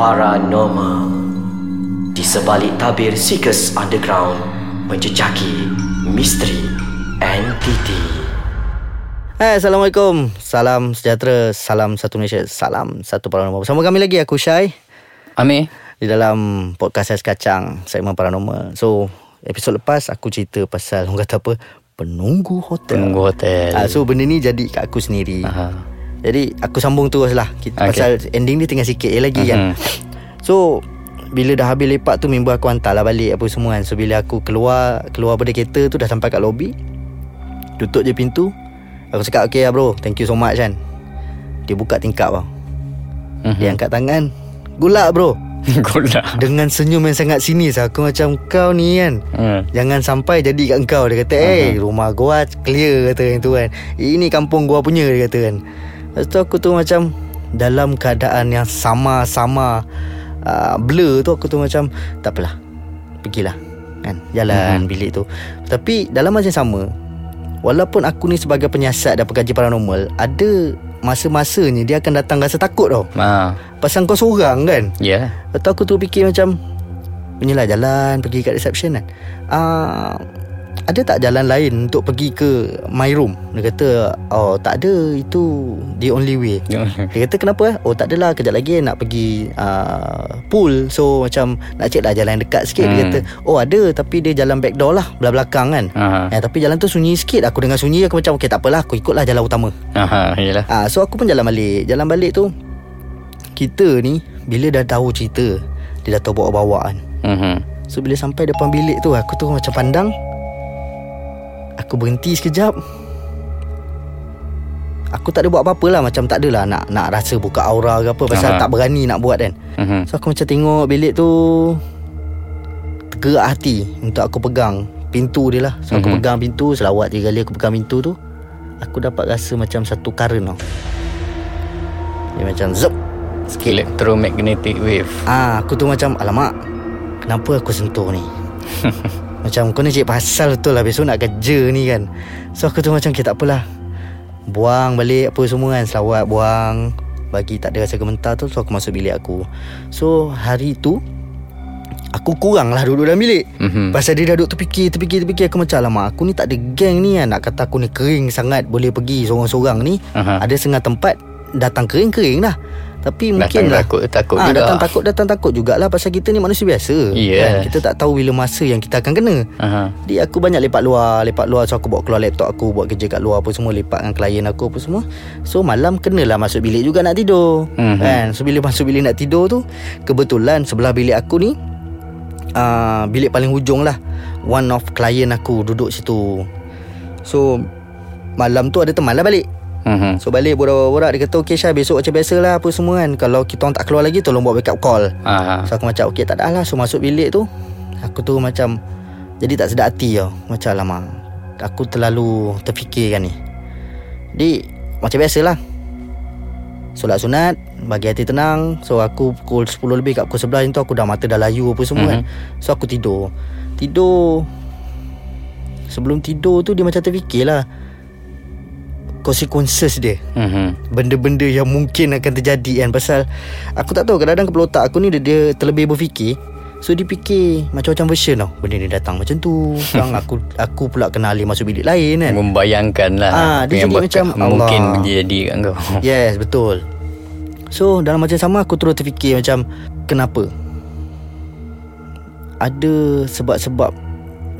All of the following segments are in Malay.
Paranormal Di sebalik tabir Seekers Underground Menjejaki misteri entiti Hai, Assalamualaikum. Salam sejahtera, salam satu Malaysia, salam satu paranormal. Bersama kami lagi aku Syai Amir di dalam podcast Ais Kacang, segmen paranormal. So, episod lepas aku cerita pasal orang kata apa? Penunggu hotel. Tunggu hotel Ah, so benda ni jadi kat aku sendiri. Aha. Jadi aku sambung terus lah. Kita, Okay. Pasal ending dia tinggal sikit je lagi kan? Mhm. So Bila dah habis lepak tu Member aku hantar lah balik Apa semua kan? So bila aku keluar Keluar pada kereta tu Dah sampai kat lobby Tutup je pintu Aku cakap Okay lah bro Thank you so much kan? Dia buka tingkap tau Mhm. Dia angkat tangan luck bro. Gula Dengan senyum yang sangat sinis Aku macam kau ni kan? Hmm. Jangan sampai jadi kat kau Dia kata. Eh hey, rumah gua clear Kata yang tu kan. Ini kampung gua punya Dia kata kan Lepas tu aku tu macam Dalam keadaan yang sama-sama uh, Blur tu Aku tu macam Tak apalah Pergilah kan Jalan bilik tu. Tapi dalam masa yang sama Walaupun aku ni sebagai penyiasat Dan pekaji paranormal Ada masa-masanya Dia akan datang rasa takut tau. Ah. Pasal kau seorang kan? Ya. Lepas tu aku tu fikir macam Inilah jalan Pergi kat reception kan. Uh, Ada tak jalan lain Untuk pergi ke My room? Dia kata Oh tak ada. Itu The only way. Dia kata kenapa eh? Oh tak adalah. Kejap lagi nak pergi uh, Pool. So macam Nak cek lah jalan dekat sikit. Dia Hmm. kata Oh ada Tapi dia jalan back door lah Belah belakang kan. Aha. eh, Tapi jalan tu sunyi sikit. Aku dengar sunyi Aku macam Okay tak apalah. Aku ikutlah jalan utama. Aha, Yelah Ah, so aku pun jalan balik. Jalan balik tu kita ni bila dah tahu cerita, dia dah tahu bawa-bawa kan. Mhm. So bila sampai depan bilik tu aku tu macam pandang Aku berhenti sekejap Aku tak ada buat apa-apa lah Macam tak adalah nak nak rasa buka aura ke apa Pasal Aha. tak berani nak buat kan Mhm. So aku macam tengok bilik tu Tergerak hati Untuk aku pegang Pintu dia lah So aku Mhm. pegang pintu Selawat tiga kali aku pegang pintu tu Aku dapat rasa macam satu current tau Dia macam zup Sikit Electromagnetic wave Ah, aku tu macam alamak. Kenapa aku sentuh ni? macam kau ni cik pasal betul lah besok nak kerja ni kan. So aku tu macam okay, tak apalah. Buang balik apa semua kan Selawat buang Bagi tak ada rasa gementar tu So aku masuk bilik aku So hari tu Aku kurang lah duduk dalam bilik Mhm. Pasal dia dah duduk terfikir Terfikir terfikir Aku macam Alamak aku ni tak ada geng ni kan Nak kata aku ni kering sangat Boleh pergi seorang-seorang ni Aha. Ada setengah tempat Datang kering-kering lah Tapi mungkin Datang lah takut, takut Ah, juga. Datang takut Datang takut jugalah Pasal kita ni manusia biasa Yes. kan? Kita tak tahu bila masa yang kita akan kena Aha. Jadi aku banyak lepak luar Lepak luar So aku bawa keluar laptop aku Buat kerja kat luar apa semua Lepak dengan klien aku apa semua So malam kenalah masuk bilik juga nak tidur Mhm. kan? So bila masuk bilik nak tidur tu Kebetulan sebelah bilik aku ni uh, Bilik paling hujung lah One of klien aku duduk situ So Malam tu ada teman lah balik Mhm. So balik borak-borak Dia kata okay Syah besok macam biasa lah Apa semua kan. Kalau kita orang tak keluar lagi Tolong buat backup call. Aha. So aku macam okay tak ada lah. So masuk bilik tu Aku tu macam Jadi tak sedap hati tau. Macam lama Aku terlalu terfikir kan ni. Jadi Macam biasalah. Solat sunat Bagi hati tenang. So aku pukul 10 lebih Kat pukul 11 macam tu Aku dah mata dah layu apa semua kan. So aku tidur. Tidur. Sebelum tidur tu Dia macam terfikir lah Consequences dia. Mhm. benda-benda yang mungkin akan terjadi kan? Pasal aku tak tahu kadang-kadang kepala otak aku ni dia, dia terlebih berfikir. So dia fikir macam-macam version tau. Benda ni datang macam tu. Sekarang aku aku pula kena alih masuk bilik lain kan? Membayangkan lah Ah, apa dia jadi bakal macam, Mungkin Allah. jadi kat kau. Yes betul. So dalam macam sama aku terus terfikir macam kenapa? Ada sebab-sebab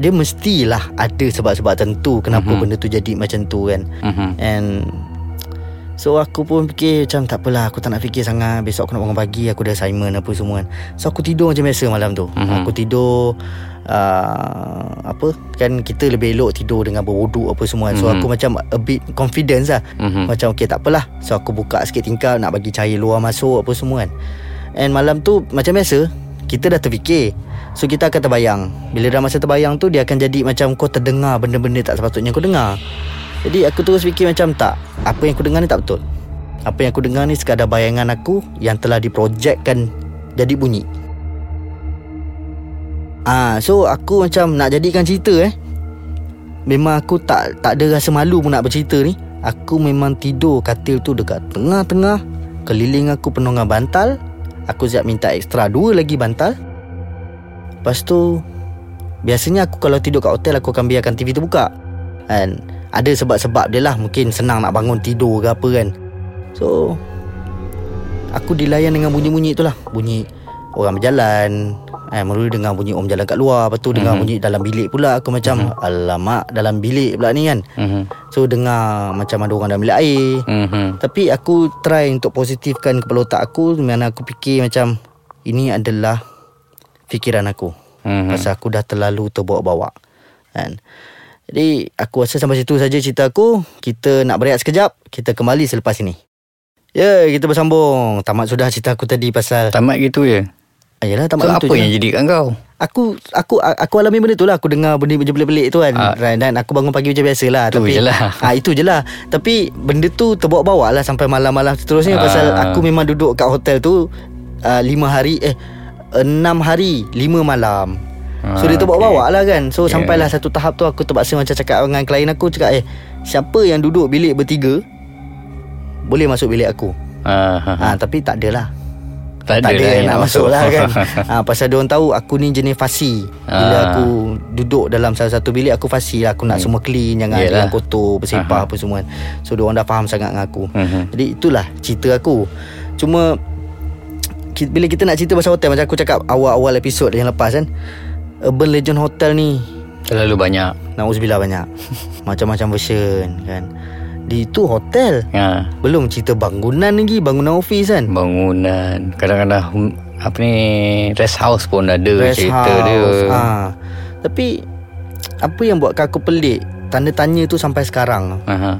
dia mestilah ada sebab-sebab tentu kenapa Mhm. benda tu jadi macam tu kan Mhm. And So aku pun fikir macam tak apalah Aku tak nak fikir sangat Besok aku nak bangun pagi Aku ada assignment apa semua kan So aku tidur macam biasa malam tu Mhm. Aku tidur uh, Apa Kan kita lebih elok tidur dengan berwuduk apa semua kan So Mhm. aku macam a bit confidence lah Mhm. Macam okay tak apalah So aku buka sikit tingkap Nak bagi cahaya luar masuk apa semua kan And malam tu macam biasa Kita dah terfikir So kita akan terbayang. Bila dah masa terbayang tu Dia akan jadi macam Kau terdengar benda-benda tak sepatutnya kau dengar. Jadi aku terus fikir macam tak Apa yang aku dengar ni tak betul. Apa yang aku dengar ni Sekadar bayangan aku Yang telah diprojekkan Jadi bunyi. Ah, So aku macam Nak jadikan cerita eh. Memang aku tak tak ada rasa malu pun nak bercerita ni. Aku memang tidur katil tu dekat tengah-tengah. Keliling aku penuh dengan bantal. Aku siap minta ekstra Dua lagi bantal Lepas tu Biasanya aku kalau tidur kat hotel Aku akan biarkan TV tu buka. Kan? Ada sebab-sebab dia lah Mungkin senang nak bangun tidur ke apa kan. So Aku dilayan dengan bunyi-bunyi tu lah. Bunyi orang berjalan Eh, mula dengar bunyi om jalan kat luar Lepas tu dengar Mhm. bunyi dalam bilik pula. Aku macam Alamak dalam bilik pula ni kan? Mhm. So dengar macam ada orang dalam bilik air. Mhm. Tapi aku try untuk positifkan kepala otak aku Mana aku fikir macam Ini adalah fikiran aku. Mhm. Pasal aku dah terlalu terbawa-bawa kan? Jadi aku rasa sampai situ saja cerita aku. Kita nak berehat sekejap Kita kembali selepas ini. Ya, kita bersambung. Tamat sudah cerita aku tadi pasal Tamat gitu ah, Yalah, So tamat apa tu je. yang jadi kat kau? Aku aku aku alami benda tu lah. Aku dengar benda macam pelik-pelik tu kan. Uh, Dan aku bangun pagi macam biasa lah Tu tapi, je lah. ah, Itu je lah Tapi benda tu terbawa-bawa lah Sampai malam-malam seterusnya. Ah. Pasal aku memang duduk kat hotel tu uh, Lima hari. Eh Enam hari Lima malam So Ah, dia terbawa-bawa okay. lah kan So Yeah. sampailah satu tahap tu Aku terpaksa macam cakap dengan klien aku Cakap eh Siapa yang duduk bilik bertiga Boleh masuk bilik aku Ah, ha, ha. ha, Tapi tak adalah Tak tak ada ada yang nak masuk lah kan ha, Pasal diorang tahu Aku ni jenis fasi Bila Ah. aku Duduk dalam salah satu bilik Aku fasi lah Aku nak semua clean Jangan ada yang kotor Bersepah Aha. apa semua. So diorang dah faham sangat dengan aku Mhm. Jadi itulah cerita aku Cuma Bila kita nak cerita pasal hotel Macam aku cakap Awal-awal episod yang lepas kan Urban Legend Hotel ni Terlalu banyak Nauzubillah banyak Macam-macam version kan Di itu hotel ha. Belum cerita bangunan lagi Bangunan office kan Bangunan Kadang-kadang Apa ni Rest house pun ada Rest cerita house. dia Ha. Tapi apa yang buatkan aku pelik? Tanda tanya tu sampai sekarang. Aha.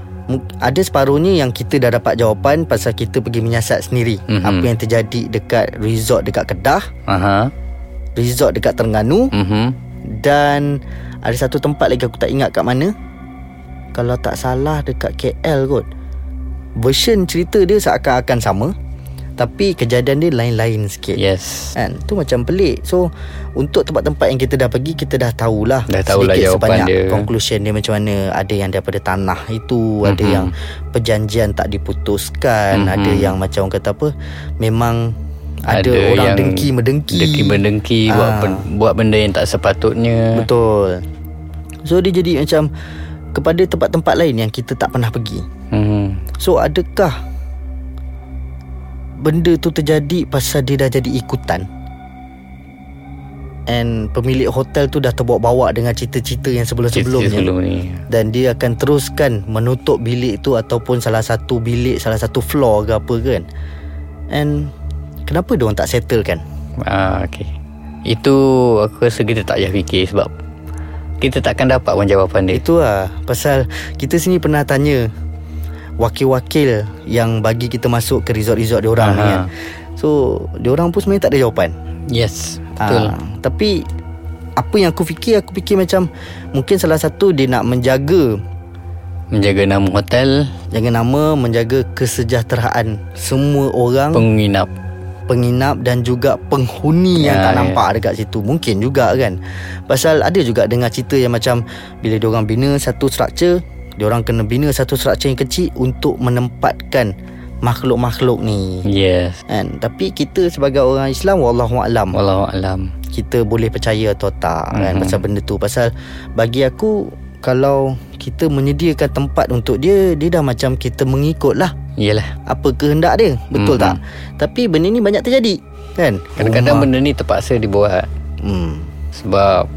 Ada separuhnya yang kita dah dapat jawapan pasal kita pergi menyiasat sendiri. Mhm. Apa yang terjadi dekat resort dekat Kedah, Aha. resort dekat Terengganu Mhm. dan ada satu tempat lagi aku tak ingat kat mana. Kalau tak salah dekat KL kot. Version cerita dia seakan-akan sama tapi kejadian dia lain-lain sikit. Yes Kan Tu macam pelik So Untuk tempat-tempat yang kita dah pergi Kita dah tahulah Dah tahulah sedikit jawapan sebanyak dia. Conclusion dia macam mana Ada yang daripada tanah itu Ada Mhm. yang Perjanjian tak diputuskan Mhm. Ada yang macam orang kata apa Memang Ada, Ada orang yang dengki mendengki Dengki mendengki buat, Ah. pen, buat benda yang tak sepatutnya Betul So dia jadi macam Kepada tempat-tempat lain Yang kita tak pernah pergi hmm. So adakah Benda tu terjadi Pasal dia dah jadi ikutan. And pemilik hotel tu dah terbawa-bawa Dengan cerita-cerita yang Cerita sebelum-sebelumnya sebelum ni. Dan dia akan teruskan Menutup bilik tu Ataupun salah satu bilik Salah satu floor ke apa kan. And Kenapa dia orang tak settle kan? Ah, okay. Itu aku rasa kita tak payah fikir Sebab Kita takkan dapat pun jawapan dia. Itu lah Pasal Kita sini pernah tanya Wakil-wakil Yang bagi kita masuk ke resort-resort diorang ni Aha. kan So Diorang pun sebenarnya tak ada jawapan. Yes Betul. Ah, Tapi Apa yang aku fikir Aku fikir macam Mungkin salah satu Dia nak menjaga Menjaga nama hotel. Jaga nama Menjaga kesejahteraan Semua orang. Penginap. Penginap Dan juga penghuni Yang Ya, tak ya. nampak dekat situ. Mungkin juga kan. Pasal ada juga dengar cerita yang macam Bila diorang bina satu structure Diorang kena bina satu structure yang kecil Untuk menempatkan Makhluk-makhluk ni. Yes. Kan? Tapi kita sebagai orang Islam Wallahualam Wallahualam kita boleh percaya atau tak mm-hmm. kan? Mhm. pasal benda tu. Pasal bagi aku kalau kita menyediakan tempat untuk dia dia dah macam kita mengikut lah Yelah apa kehendak dia. Betul Mhm. tak? Tapi benda ni banyak terjadi kan? Kadang-kadang Rumah- benda ni terpaksa dibuat. Hmm. Sebab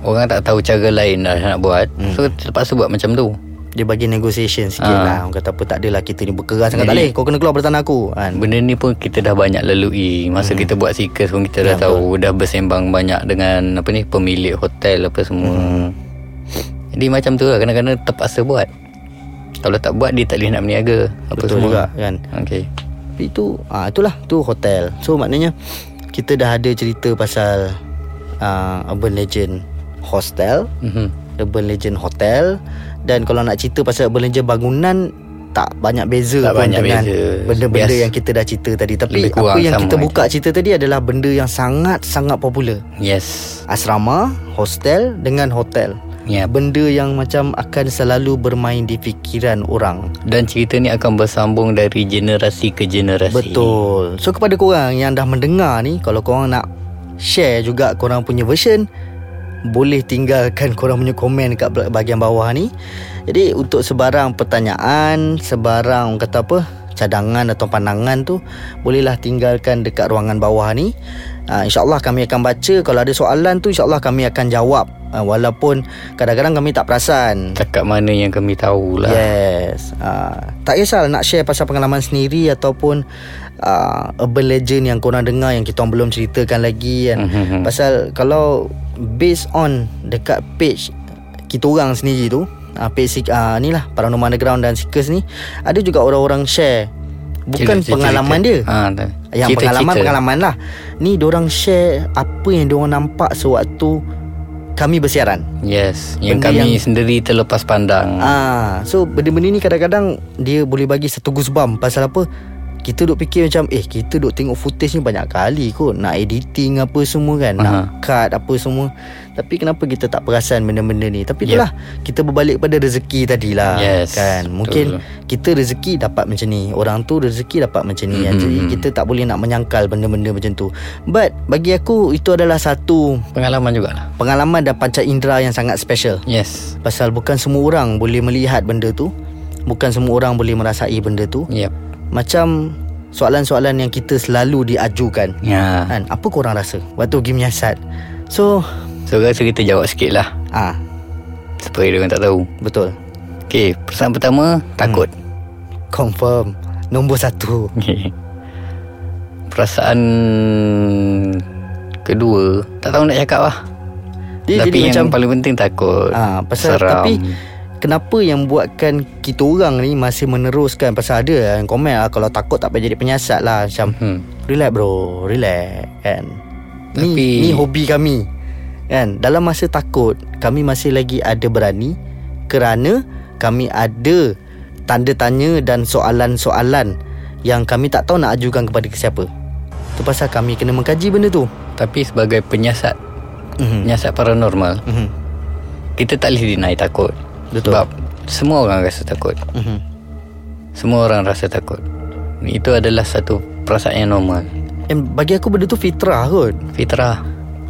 Orang tak tahu cara lain dah nak buat. Hmm. So terpaksa buat macam tu. Dia bagi negotiation sikit Ah. lah. Orang kata apa tak adalah kita ni berkeras sangat. Tak boleh. Kau kena keluar dari tanah aku. Kan? Benda ni pun kita dah banyak lalui. Masa kita buat seekers pun kita dah Hmm. Ya, tahu Dah bersembang banyak dengan Apa ni Pemilik hotel apa semua. Hmm. Jadi macam tu lah Kadang-kadang terpaksa buat. Kalau tak buat dia tak boleh nak berniaga. Apa betul semua. juga kan? Okay Tapi itu ah itulah tu hotel. So maknanya kita dah ada cerita pasal uh, Urban Legend Hostel, mm-hmm. Urban Legend Hotel dan kalau nak cerita pasal Urban Legend bangunan tak banyak beza Tak pun banyak dengan beza. benda-benda Bias- yang kita dah cerita tadi. Tapi Lebih apa yang kita je. buka cerita tadi adalah benda yang sangat-sangat popular. Yes Asrama, hostel dengan hotel. Yep. Benda yang macam akan selalu bermain di fikiran orang Dan cerita ni akan bersambung dari generasi ke generasi. Betul So kepada korang yang dah mendengar ni Kalau korang nak share juga korang punya version Boleh tinggalkan korang punya komen kat bahagian bawah ni. Jadi untuk sebarang pertanyaan Sebarang orang kata apa Cadangan atau pandangan tu Bolehlah tinggalkan dekat ruangan bawah ni. Uh, InsyaAllah kami akan baca. Kalau ada soalan tu InsyaAllah kami akan jawab. Uh, Walaupun kadang-kadang kami tak perasan. Cakap mana yang kami tahu lah. Yes. Uh, Tak kisah nak share pasal pengalaman sendiri Ataupun uh, Urban legend yang korang dengar Yang kita belum ceritakan lagi kan. Mhm. Pasal kalau Based on Dekat page Kita orang sendiri tu uh, Page uh, ni lah Paranormal Underground dan Seekers ni Ada juga orang-orang share Bukan Cerita-cerita. pengalaman dia Ha, tak. yang Cerita-cerita. pengalaman-pengalaman lah Ni orang share Apa yang diorang nampak Sewaktu Kami bersiaran Yes, yang Benda kami yang- sendiri terlepas pandang. Ah, so benda-benda ni kadang-kadang dia boleh bagi satu goosebump pasal apa? Kita duk fikir macam eh kita duk tengok footage ni banyak kali kot nak editing apa semua kan, nak Aha. cut apa semua. Tapi kenapa kita tak perasan benda-benda ni? Tapi itulah kita berbalik pada rezeki tadilah Yes, kan. Mungkin betul. kita rezeki dapat macam ni, orang tu rezeki dapat macam ni. kan. Jadi kita tak boleh nak menyangkal benda-benda macam tu. But bagi aku itu adalah satu Pengalaman jugalah. pengalaman dan panca indera yang sangat special. Yes. Pasal bukan semua orang boleh melihat benda tu Bukan semua orang boleh merasai benda tu Yep. Macam soalan-soalan yang kita selalu diajukan Ya. kan? Apa korang rasa waktu pergi menyiasat So So rasa kita jawab sikit lah. ah Supaya dia orang tak tahu. Betul Okay, perasaan pertama, takut. Confirm Nombor satu Okay. Perasaan kedua, tak tahu nak cakap lah. Dia Tapi yang macam paling penting takut. ah, Pasal Seram. tapi Kenapa yang buatkan kita orang ni masih meneruskan Pasal ada yang komen lah Kalau takut tak payah jadi penyiasat lah Macam Hmm. Relax bro Relax Kan Ni, Tapi- ni hobi kami Kan Dalam masa takut Kami masih lagi ada berani Kerana Kami ada Tanda tanya dan soalan-soalan Yang kami tak tahu nak ajukan kepada siapa Itu pasal kami kena mengkaji benda tu Tapi sebagai penyiasat, Mhm. penyiasat paranormal, Mhm. kita tak boleh deny takut. Betul. Sebab semua orang rasa takut. Mhm. Semua orang rasa takut. Itu adalah satu perasaan yang normal. And bagi aku benda tu fitrah kot Fitrah.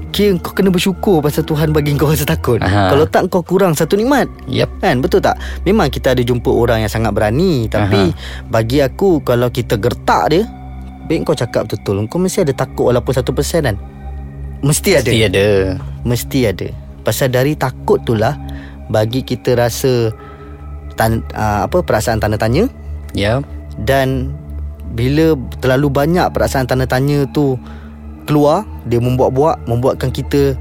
Kira kau kena bersyukur Pasal Tuhan bagi kau rasa takut Aha. Kalau tak kau kurang satu nikmat Yep. Kan betul tak Memang kita ada jumpa orang yang sangat berani Tapi bagi aku Kalau kita gertak dia Baik kau cakap betul Kau mesti ada takut Walaupun satu persen kan Mesti ada Mesti ada. Mesti ada Pasal dari takut tu lah Bagi kita rasa tan, uh, apa Perasaan tanda tanya Ya. Dan Bila terlalu banyak Perasaan tanda tanya tu Keluar Dia membuat-buat Membuatkan kita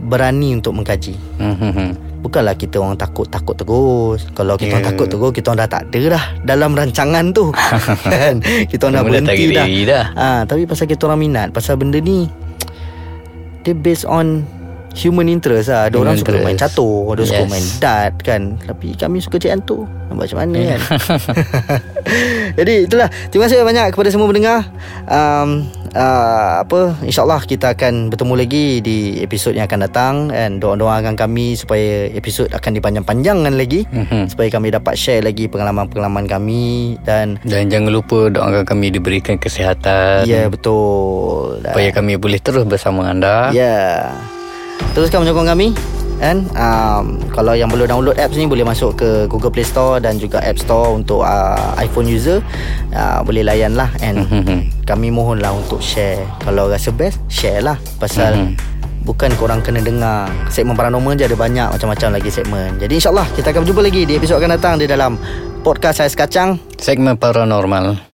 Berani untuk mengkaji Hmm. Bukanlah kita orang takut-takut terus Kalau kita orang Ya. takut terus Kita orang dah tak ada dah Dalam rancangan tu kan? Kita orang dah berhenti dah dah. ha, Tapi pasal kita orang minat Pasal benda ni Dia based on Human interest lah. Ada orang suka main catur Ada suka Yes. main dart kan. Tapi kami suka cik hantu Nampak macam mana kan? Jadi itulah. Terima kasih banyak kepada semua pendengar. Um, uh, Apa InsyaAllah kita akan bertemu lagi Di episod yang akan datang. Dan doa-doakan kami Supaya episod akan dipanjang-panjangkan lagi. Mhm. Supaya kami dapat share lagi Pengalaman-pengalaman kami. Dan Dan jangan lupa doakan kami diberikan kesihatan. Ya betul. Dan- Supaya kami boleh terus bersama anda. Ya Teruskan menyokong kami. And um, Kalau yang belum download apps ni Boleh masuk ke Google Play Store Dan juga App Store Untuk uh, iPhone user. Uh, Boleh layan lah. And Mhm. kami mohon lah untuk share. Kalau rasa best Share lah. Pasal Mhm. Bukan korang kena dengar. Segmen paranormal je ada banyak Macam-macam lagi segmen. Jadi insyaAllah Kita akan berjumpa lagi Di episod akan datang Di dalam Podcast Ais Kacang. Segmen paranormal.